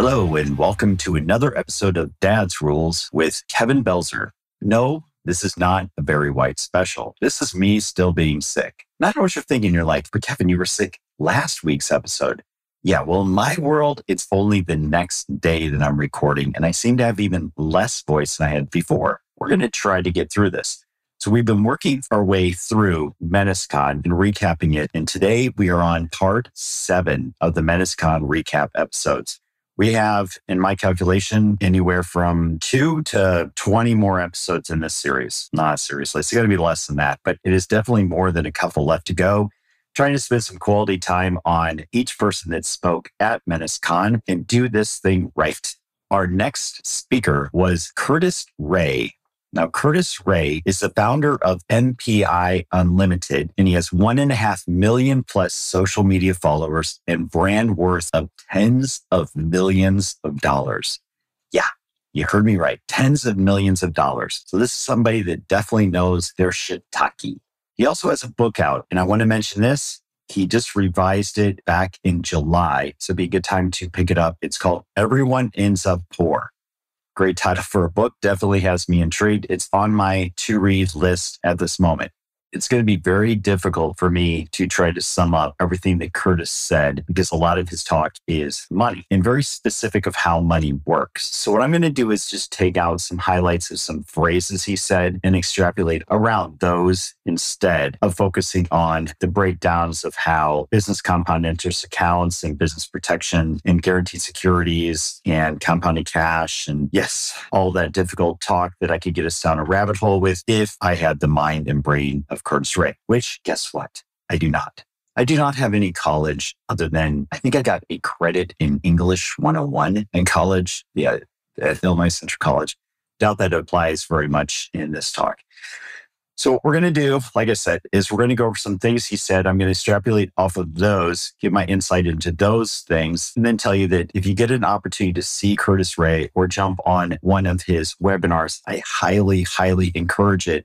Hello, and welcome to another episode of Dad's Rules with Kevin Belzer. No, this is not a Barry White special. This is me still being sick. Not what you're thinking. You're like, but Kevin, you were sick last week's episode. Yeah, well, in my world, it's only the next day that I'm recording, and I seem to have even less voice than I had before. We're going to try to get through this. So we've been working our way through MenaceCon and recapping it. And today we are on part seven of the MenaceCon recap episodes. We have, in my calculation, anywhere from two to 20 more episodes in this series. Not seriously, it's going to be less than that, but it is definitely more than a couple left to go. Trying to spend some quality time on each person that spoke at MenaceCon and do this thing right. Our next speaker was Curtis Ray, now, Curtis Ray is the founder of MPI Unlimited, and he has one and a half million plus social media followers and brand worth of tens of millions of dollars. Yeah, you heard me right. Tens of millions of dollars. So this is somebody that definitely knows their shiitake. He also has a book out, and I want to mention this. He just revised it back in July. So it'd be a good time to pick it up. It's called Everyone Ends Up Poor great title for a book. Definitely has me intrigued. It's on my to read list at this moment it's going to be very difficult for me to try to sum up everything that Curtis said because a lot of his talk is money and very specific of how money works. So what I'm going to do is just take out some highlights of some phrases he said and extrapolate around those instead of focusing on the breakdowns of how business compound interest accounts and business protection and guaranteed securities and compounding cash and yes, all that difficult talk that I could get us down a rabbit hole with if I had the mind and brain of of Curtis Ray, which guess what? I do not. I do not have any college other than I think I got a credit in English 101 in college. Yeah, at Illinois Central College. Doubt that applies very much in this talk. So what we're going to do, like I said, is we're going to go over some things he said. I'm going to extrapolate off of those, give my insight into those things, and then tell you that if you get an opportunity to see Curtis Ray or jump on one of his webinars, I highly, highly encourage it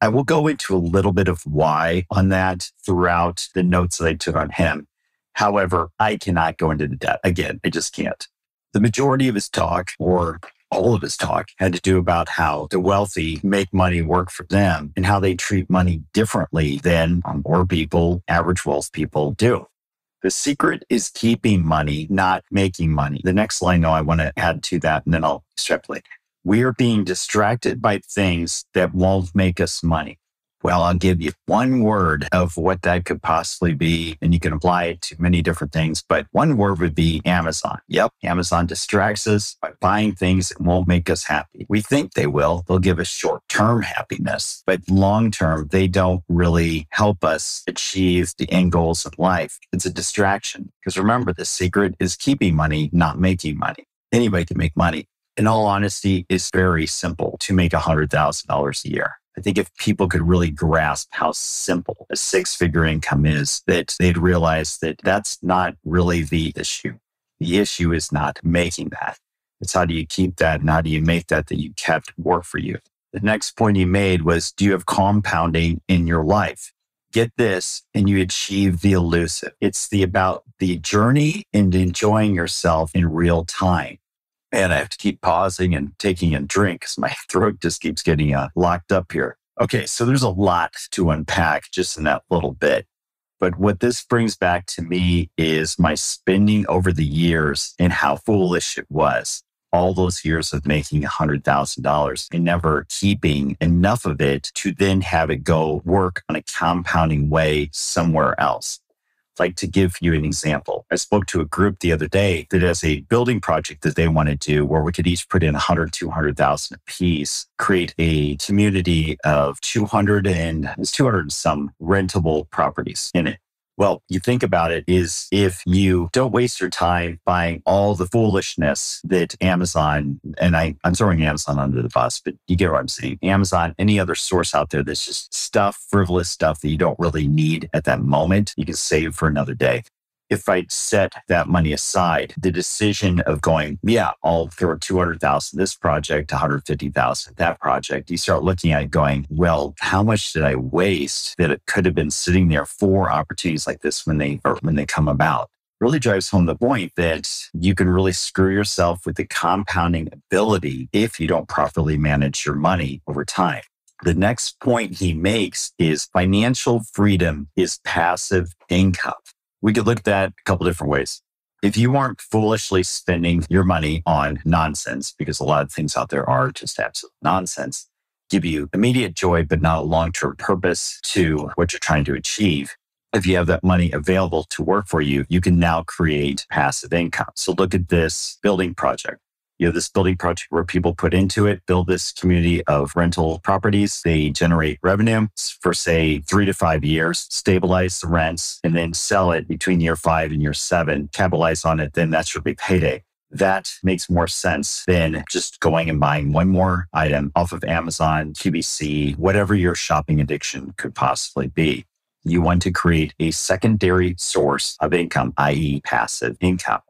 I will go into a little bit of why on that throughout the notes that I took on him. However, I cannot go into the depth. Again, I just can't. The majority of his talk, or all of his talk, had to do about how the wealthy make money work for them and how they treat money differently than poor people, average wealth people do. The secret is keeping money, not making money. The next line, though, I want to add to that, and then I'll extrapolate we are being distracted by things that won't make us money. Well, I'll give you one word of what that could possibly be, and you can apply it to many different things. But one word would be Amazon. Yep, Amazon distracts us by buying things that won't make us happy. We think they will. They'll give us short term happiness, but long term, they don't really help us achieve the end goals of life. It's a distraction. Because remember, the secret is keeping money, not making money. Anybody can make money in all honesty, it's very simple to make $100,000 a year. I think if people could really grasp how simple a six figure income is, that they'd realize that that's not really the issue. The issue is not making that. It's how do you keep that and how do you make that that you kept work for you? The next point you made was, do you have compounding in your life? Get this and you achieve the elusive. It's the about the journey and enjoying yourself in real time and I have to keep pausing and taking a drink because my throat just keeps getting uh, locked up here. Okay, so there's a lot to unpack just in that little bit. But what this brings back to me is my spending over the years and how foolish it was. All those years of making $100,000 and never keeping enough of it to then have it go work on a compounding way somewhere else like to give you an example. I spoke to a group the other day that has a building project that they want to do where we could each put in 100, 200,000 a piece, create a community of 200 and 200 and some rentable properties in it. Well, you think about it is if you don't waste your time buying all the foolishness that Amazon, and I, I'm throwing Amazon under the bus, but you get what I'm saying. Amazon, any other source out there that's just stuff, frivolous stuff that you don't really need at that moment, you can save for another day if I'd set that money aside, the decision of going, yeah, I'll throw 200,000 this project, 150,000 that project, you start looking at it going, well, how much did I waste that it could have been sitting there for opportunities like this when they, or when they come about? really drives home the point that you can really screw yourself with the compounding ability if you don't properly manage your money over time. The next point he makes is financial freedom is passive income. We could look at that a couple different ways. If you aren't foolishly spending your money on nonsense, because a lot of things out there are just absolute nonsense, give you immediate joy, but not a long term purpose to what you're trying to achieve. If you have that money available to work for you, you can now create passive income. So look at this building project you have this building project where people put into it, build this community of rental properties. They generate revenue for say three to five years, stabilize the rents, and then sell it between year five and year seven, capitalize on it. Then that's your big payday. That makes more sense than just going and buying one more item off of Amazon, QVC, whatever your shopping addiction could possibly be. You want to create a secondary source of income, i.e. passive income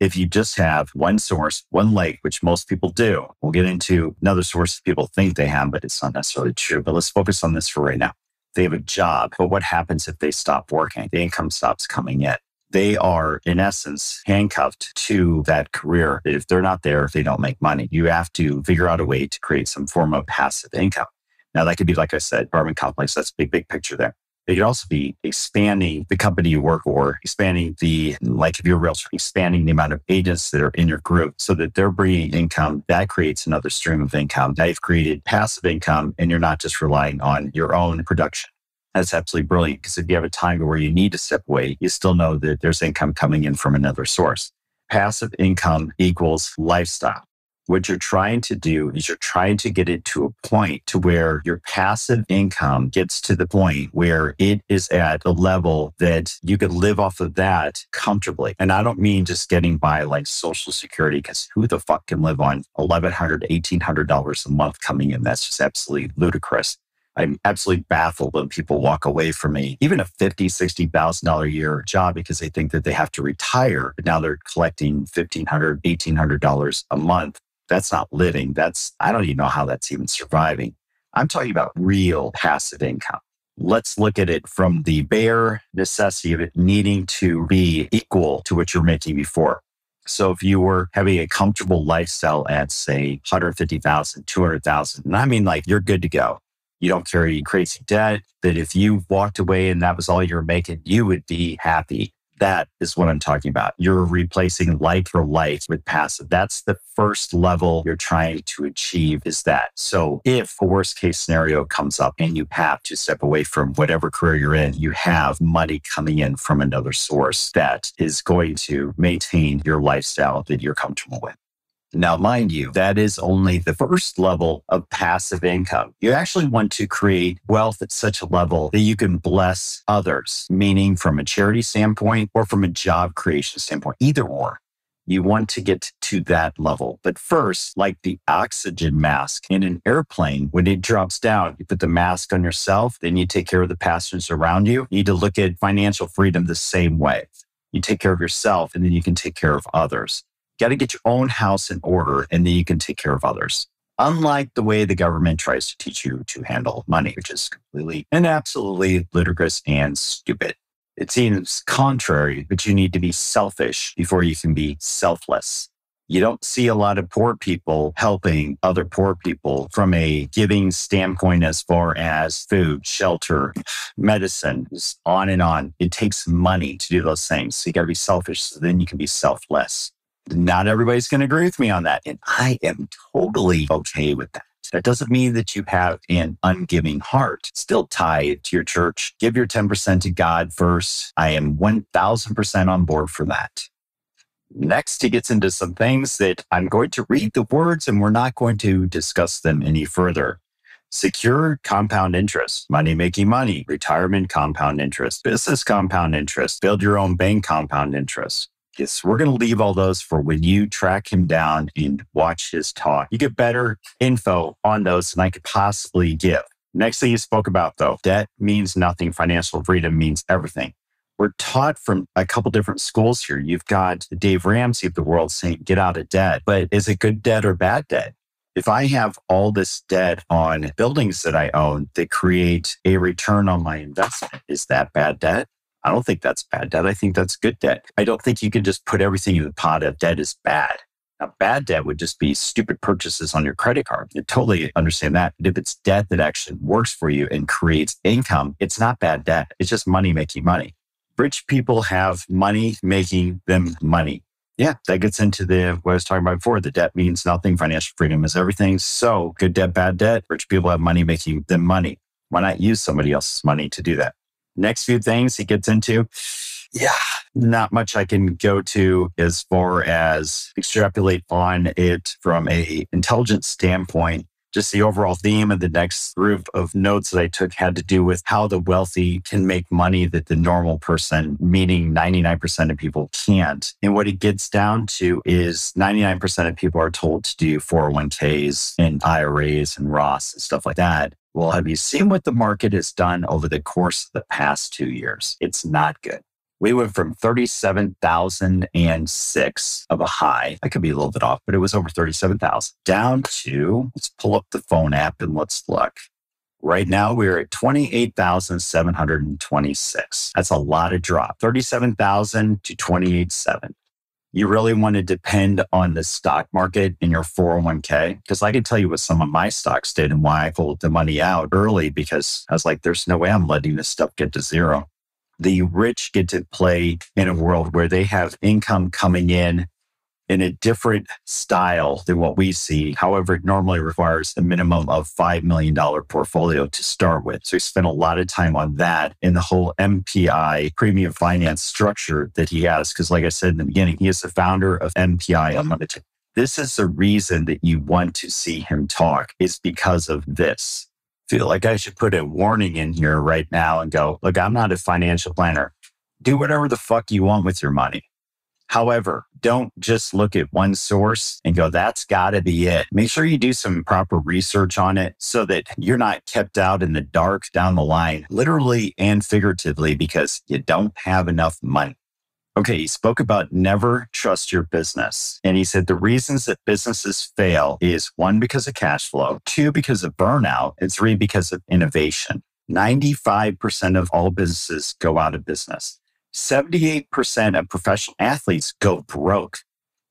if you just have one source, one lake, which most people do, we'll get into another source people think they have, but it's not necessarily true. But let's focus on this for right now. They have a job, but what happens if they stop working? The income stops coming in. They are, in essence, handcuffed to that career. If they're not there, if they don't make money. You have to figure out a way to create some form of passive income. Now, that could be, like I said, apartment complex. That's a big, big picture there. It could also be expanding the company you work for, expanding the, like if you're a realtor, expanding the amount of agents that are in your group so that they're bringing income. That creates another stream of income. Now you've created passive income and you're not just relying on your own production. That's absolutely brilliant because if you have a time where you need to step away, you still know that there's income coming in from another source. Passive income equals lifestyle. What you're trying to do is you're trying to get it to a point to where your passive income gets to the point where it is at a level that you could live off of that comfortably. And I don't mean just getting by like social security because who the fuck can live on $1,100, $1,800 a month coming in? That's just absolutely ludicrous. I'm absolutely baffled when people walk away from me, even a fifty, sixty thousand dollar a year job because they think that they have to retire, but now they're collecting fifteen hundred, eighteen hundred dollars a month that's not living. That's, I don't even know how that's even surviving. I'm talking about real passive income. Let's look at it from the bare necessity of it needing to be equal to what you're making before. So if you were having a comfortable lifestyle at say 150,000, 200,000, and I mean like you're good to go. You don't carry crazy debt that if you walked away and that was all you're making, you would be happy. That is what I'm talking about. You're replacing light for light with passive. That's the first level you're trying to achieve is that. So if a worst case scenario comes up and you have to step away from whatever career you're in, you have money coming in from another source that is going to maintain your lifestyle that you're comfortable with. Now, mind you, that is only the first level of passive income. You actually want to create wealth at such a level that you can bless others, meaning from a charity standpoint or from a job creation standpoint, either or. You want to get to that level. But first, like the oxygen mask in an airplane, when it drops down, you put the mask on yourself, then you take care of the passengers around you. You need to look at financial freedom the same way. You take care of yourself and then you can take care of others got to get your own house in order and then you can take care of others. Unlike the way the government tries to teach you to handle money, which is completely and absolutely ludicrous and stupid. It seems contrary, but you need to be selfish before you can be selfless. You don't see a lot of poor people helping other poor people from a giving standpoint as far as food, shelter, medicine, on and on. It takes money to do those things. So you got to be selfish so then you can be selfless. Not everybody's going to agree with me on that. And I am totally okay with that. That doesn't mean that you have an ungiving heart. Still tied to your church. Give your 10% to God first. I am 1000% on board for that. Next, he gets into some things that I'm going to read the words and we're not going to discuss them any further. Secure compound interest, money making money, retirement compound interest, business compound interest, build your own bank compound interest, We're going to leave all those for when you track him down and watch his talk. You get better info on those than I could possibly give. Next thing you spoke about though, debt means nothing. Financial freedom means everything. We're taught from a couple different schools here. You've got Dave Ramsey of the world saying, get out of debt, but is it good debt or bad debt? If I have all this debt on buildings that I own that create a return on my investment, is that bad debt? I don't think that's bad debt. I think that's good debt. I don't think you can just put everything in the pot of debt is bad. Now, bad debt would just be stupid purchases on your credit card. You totally understand that. But if it's debt that actually works for you and creates income, it's not bad debt. It's just money making money. Rich people have money making them money. Yeah, that gets into the what I was talking about before. The debt means nothing. Financial freedom is everything. So good debt, bad debt. Rich people have money making them money. Why not use somebody else's money to do that? Next few things he gets into. Yeah, not much I can go to as far as extrapolate on it from a intelligence standpoint just the overall theme of the next group of notes that I took had to do with how the wealthy can make money that the normal person, meaning 99% of people can't. And what it gets down to is 99% of people are told to do 401ks and IRAs and Roths and stuff like that. Well, have you seen what the market has done over the course of the past two years? It's not good. We went from 37,006 of a high. I could be a little bit off, but it was over 37,000 down to, let's pull up the phone app and let's look. Right now, we're at 28,726. That's a lot of drop. 37,000 to 28,7. You really want to depend on the stock market in your 401k? Because I can tell you what some of my stocks did and why I pulled the money out early because I was like, there's no way I'm letting this stuff get to zero the rich get to play in a world where they have income coming in in a different style than what we see. However, it normally requires a minimum of $5 million portfolio to start with. So he spent a lot of time on that in the whole MPI premium finance structure that he has. Because like I said in the beginning, he is the founder of MPI Unlimited. This is the reason that you want to see him talk is because of this feel like I should put a warning in here right now and go, look, I'm not a financial planner. Do whatever the fuck you want with your money. However, don't just look at one source and go, that's got to be it. Make sure you do some proper research on it so that you're not kept out in the dark down the line, literally and figuratively, because you don't have enough money. Okay, he spoke about never trust your business. And he said the reasons that businesses fail is one, because of cash flow, two, because of burnout, and three, because of innovation. 95% of all businesses go out of business. 78% of professional athletes go broke.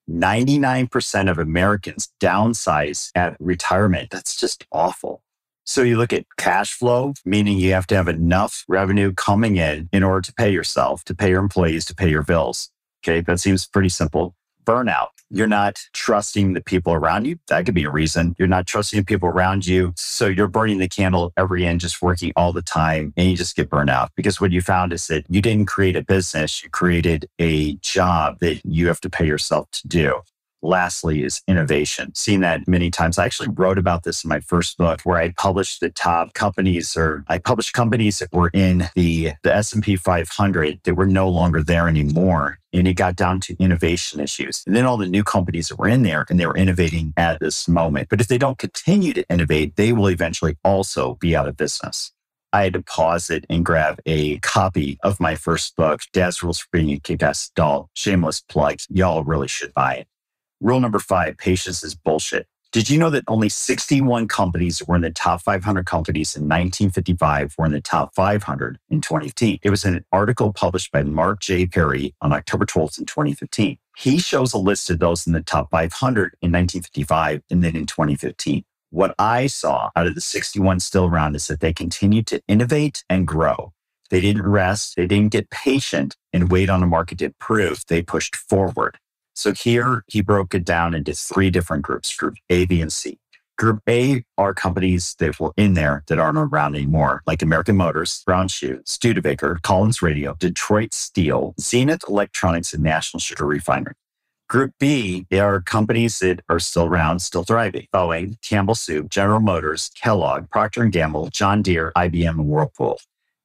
99% of Americans downsize at retirement. That's just awful. So you look at cash flow, meaning you have to have enough revenue coming in in order to pay yourself, to pay your employees, to pay your bills. Okay. That seems pretty simple. Burnout. You're not trusting the people around you. That could be a reason. You're not trusting the people around you. So you're burning the candle every end, just working all the time and you just get burned out because what you found is that you didn't create a business. You created a job that you have to pay yourself to do. Lastly is innovation. Seen that many times. I actually wrote about this in my first book where I published the top companies or I published companies that were in the, the S&P 500 that were no longer there anymore. And it got down to innovation issues. And then all the new companies that were in there and they were innovating at this moment. But if they don't continue to innovate, they will eventually also be out of business. I had to pause it and grab a copy of my first book, Dad's Rules for Being a Kick-Ass. Shameless plug. Y'all really should buy it. Rule number five patience is bullshit. Did you know that only 61 companies were in the top 500 companies in 1955 were in the top 500 in 2015? It was an article published by Mark J. Perry on October 12th in 2015. He shows a list of those in the top 500 in 1955 and then in 2015. What I saw out of the 61 still around is that they continued to innovate and grow. They didn't rest. They didn't get patient and wait on the market to improve. They pushed forward. So here he broke it down into three different groups, group A, B, and C. Group A are companies that were in there that aren't around anymore, like American Motors, Brown Shoe, Studebaker, Collins Radio, Detroit Steel, Zenith Electronics, and National Sugar Refinery. Group B are companies that are still around, still thriving. Boeing, Campbell Soup, General Motors, Kellogg, Procter & Gamble, John Deere, IBM, and Whirlpool.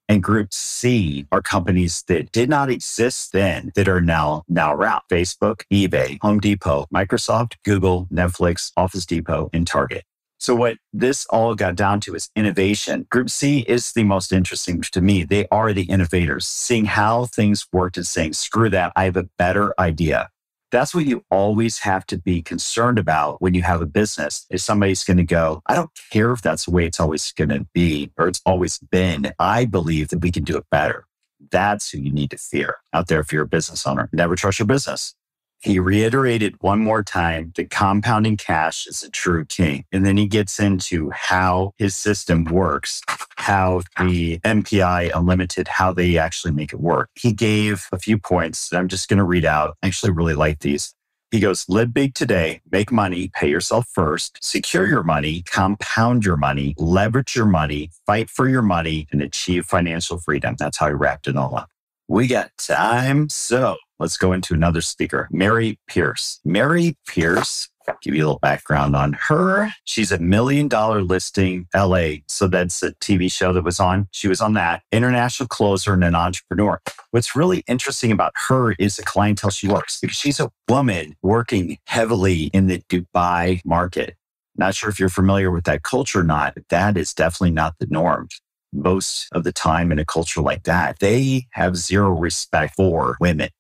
And group C are companies that did not exist then that are now now around. Facebook, eBay, Home Depot, Microsoft, Google, Netflix, Office Depot, and Target. So what this all got down to is innovation. Group C is the most interesting to me. They are the innovators, seeing how things worked and saying, screw that. I have a better idea. That's what you always have to be concerned about when you have a business. Is somebody's going to go, I don't care if that's the way it's always going to be or it's always been. I believe that we can do it better. That's who you need to fear out there if you're a business owner. Never trust your business. He reiterated one more time that compounding cash is a true king. And then he gets into how his system works, how the MPI Unlimited, how they actually make it work. He gave a few points that I'm just going to read out. I actually really like these. He goes, live big today, make money, pay yourself first, secure your money, compound your money, leverage your money, fight for your money, and achieve financial freedom. That's how he wrapped it all up. We got time. So let's go into another speaker, Mary Pierce. Mary Pierce, give you a little background on her. She's a million dollar listing LA. So that's a TV show that was on. She was on that international closer and an entrepreneur. What's really interesting about her is the clientele she works because she's a woman working heavily in the Dubai market. Not sure if you're familiar with that culture or not, but that is definitely not the norm most of the time in a culture like that, they have zero respect for women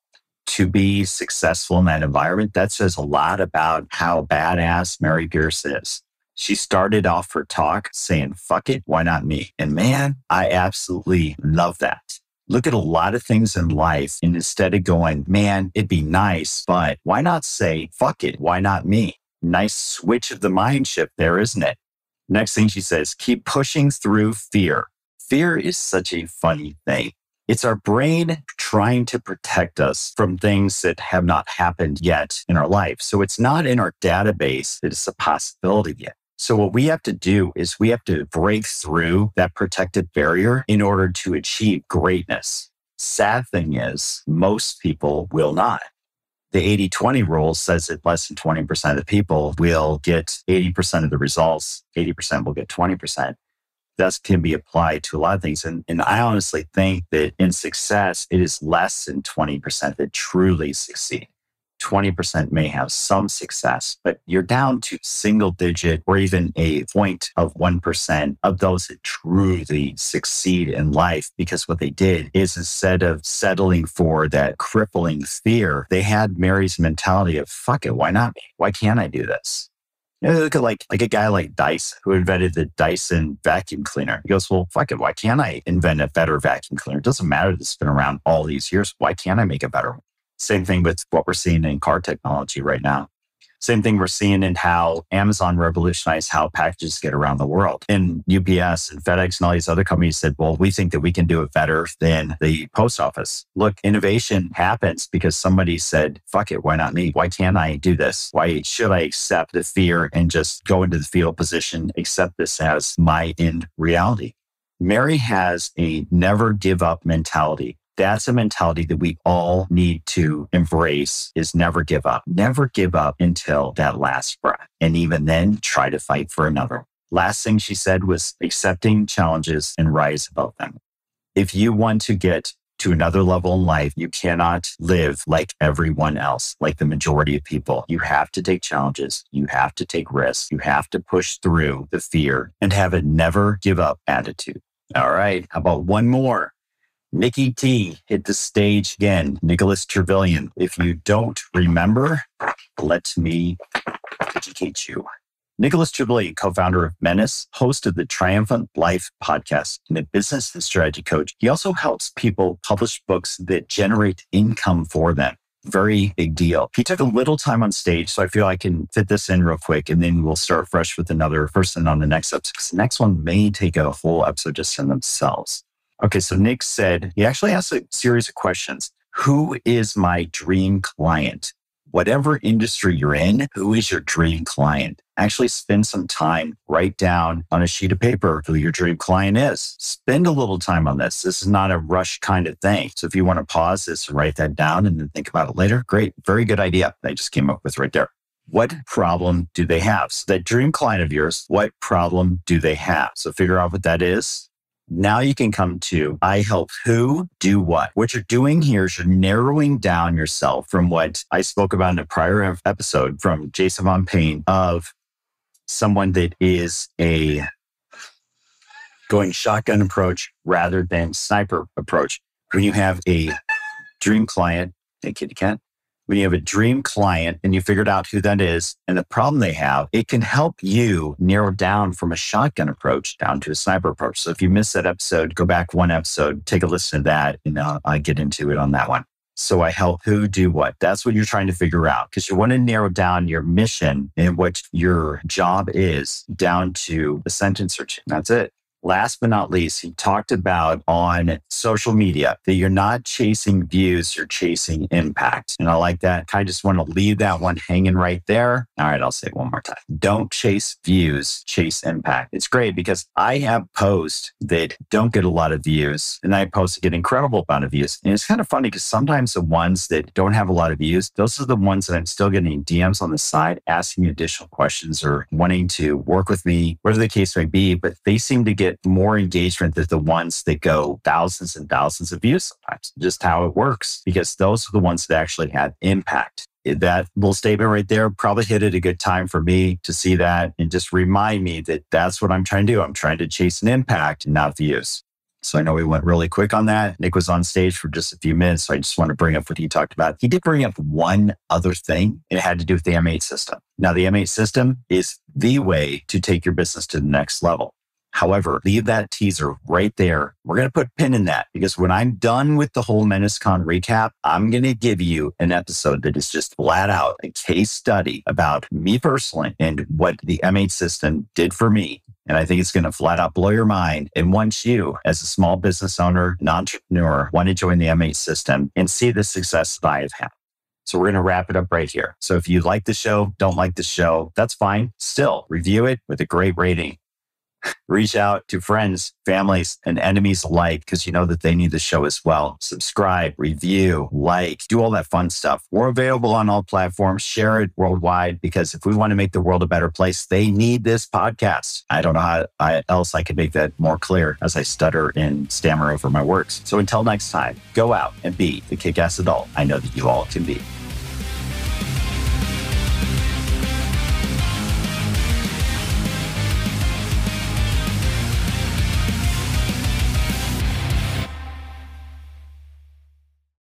to be successful in that environment, that says a lot about how badass Mary Pierce is. She started off her talk saying, fuck it, why not me? And man, I absolutely love that. Look at a lot of things in life and instead of going, man, it'd be nice, but why not say, fuck it, why not me? Nice switch of the mind shift there, isn't it? Next thing she says, keep pushing through fear. Fear is such a funny thing. It's our brain trying to protect us from things that have not happened yet in our life. So it's not in our database that it's a possibility yet. So what we have to do is we have to break through that protective barrier in order to achieve greatness. Sad thing is most people will not. The 80 20 rule says that less than 20% of the people will get 80% of the results. 80% will get 20% that can be applied to a lot of things. And, and I honestly think that in success, it is less than 20% that truly succeed. 20% may have some success, but you're down to single digit or even a point of 1% of those that truly succeed in life. Because what they did is instead of settling for that crippling fear, they had Mary's mentality of, fuck it, why not me? Why can't I do this? You know, look at like like a guy like Dyson who invented the Dyson vacuum cleaner. He goes, Well, fuck it, why can't I invent a better vacuum cleaner? It doesn't matter that it's been around all these years. Why can't I make a better one? Same thing with what we're seeing in car technology right now. Same thing we're seeing in how Amazon revolutionized how packages get around the world. And UPS and FedEx and all these other companies said, well, we think that we can do it better than the post office. Look, innovation happens because somebody said, fuck it, why not me? Why can't I do this? Why should I accept the fear and just go into the fetal position, accept this as my end reality? Mary has a never give up mentality that's a mentality that we all need to embrace is never give up. Never give up until that last breath. And even then, try to fight for another. Last thing she said was accepting challenges and rise above them. If you want to get to another level in life, you cannot live like everyone else, like the majority of people. You have to take challenges. You have to take risks. You have to push through the fear and have a never give up attitude. All right. How about one more? Nikki T hit the stage again. Nicholas Trevillian. If you don't remember, let me educate you. Nicholas Trevillian, co-founder of Menace, host of the Triumphant Life podcast, and a business and strategy coach. He also helps people publish books that generate income for them. Very big deal. He took a little time on stage, so I feel I can fit this in real quick, and then we'll start fresh with another person on the next episode. The next one may take a whole episode just in themselves. Okay, so Nick said he actually asked a series of questions. Who is my dream client? Whatever industry you're in, who is your dream client? Actually spend some time, write down on a sheet of paper who your dream client is. Spend a little time on this. This is not a rush kind of thing. So if you want to pause this write that down and then think about it later, great. Very good idea. I just came up with right there. What problem do they have? So that dream client of yours, what problem do they have? So figure out what that is now you can come to I help who do what. What you're doing here is you're narrowing down yourself from what I spoke about in a prior episode from Jason Von Payne of someone that is a going shotgun approach rather than sniper approach. When you have a dream client, hey kitty cat, when you have a dream client and you figured out who that is and the problem they have, it can help you narrow down from a shotgun approach down to a sniper approach. So if you missed that episode, go back one episode, take a listen to that, and uh, I'll, I'll get into it on that one. So I help who do what. That's what you're trying to figure out because you want to narrow down your mission and what your job is down to a sentence or two. That's it. Last but not least, he talked about on social media that you're not chasing views, you're chasing impact. And I like that. I just want to leave that one hanging right there. All right, I'll say it one more time. Don't chase views, chase impact. It's great because I have posts that don't get a lot of views and I post that get incredible amount of views. And it's kind of funny because sometimes the ones that don't have a lot of views, those are the ones that I'm still getting DMs on the side asking additional questions or wanting to work with me, whatever the case may be, but they seem to get get more engagement than the ones that go thousands and thousands of views sometimes, just how it works, because those are the ones that actually have impact. That little statement right there probably hit at a good time for me to see that and just remind me that that's what I'm trying to do. I'm trying to chase an impact, not views. So I know we went really quick on that. Nick was on stage for just a few minutes. So I just want to bring up what he talked about. He did bring up one other thing. and It had to do with the M8 system. Now, the M8 system is the way to take your business to the next level. However, leave that teaser right there. We're going to put pin in that because when I'm done with the whole MenaceCon recap, I'm going to give you an episode that is just flat out a case study about me personally and what the M8 system did for me. And I think it's going to flat out blow your mind. And once you, as a small business owner, entrepreneur, want to join the M8 system and see the success that I have had. So we're going to wrap it up right here. So if you like the show, don't like the show, that's fine. Still review it with a great rating reach out to friends, families, and enemies alike because you know that they need the show as well. Subscribe, review, like, do all that fun stuff. We're available on all platforms. Share it worldwide because if we want to make the world a better place, they need this podcast. I don't know how I, else I could make that more clear as I stutter and stammer over my words. So until next time, go out and be the kick ass adult I know that you all can be.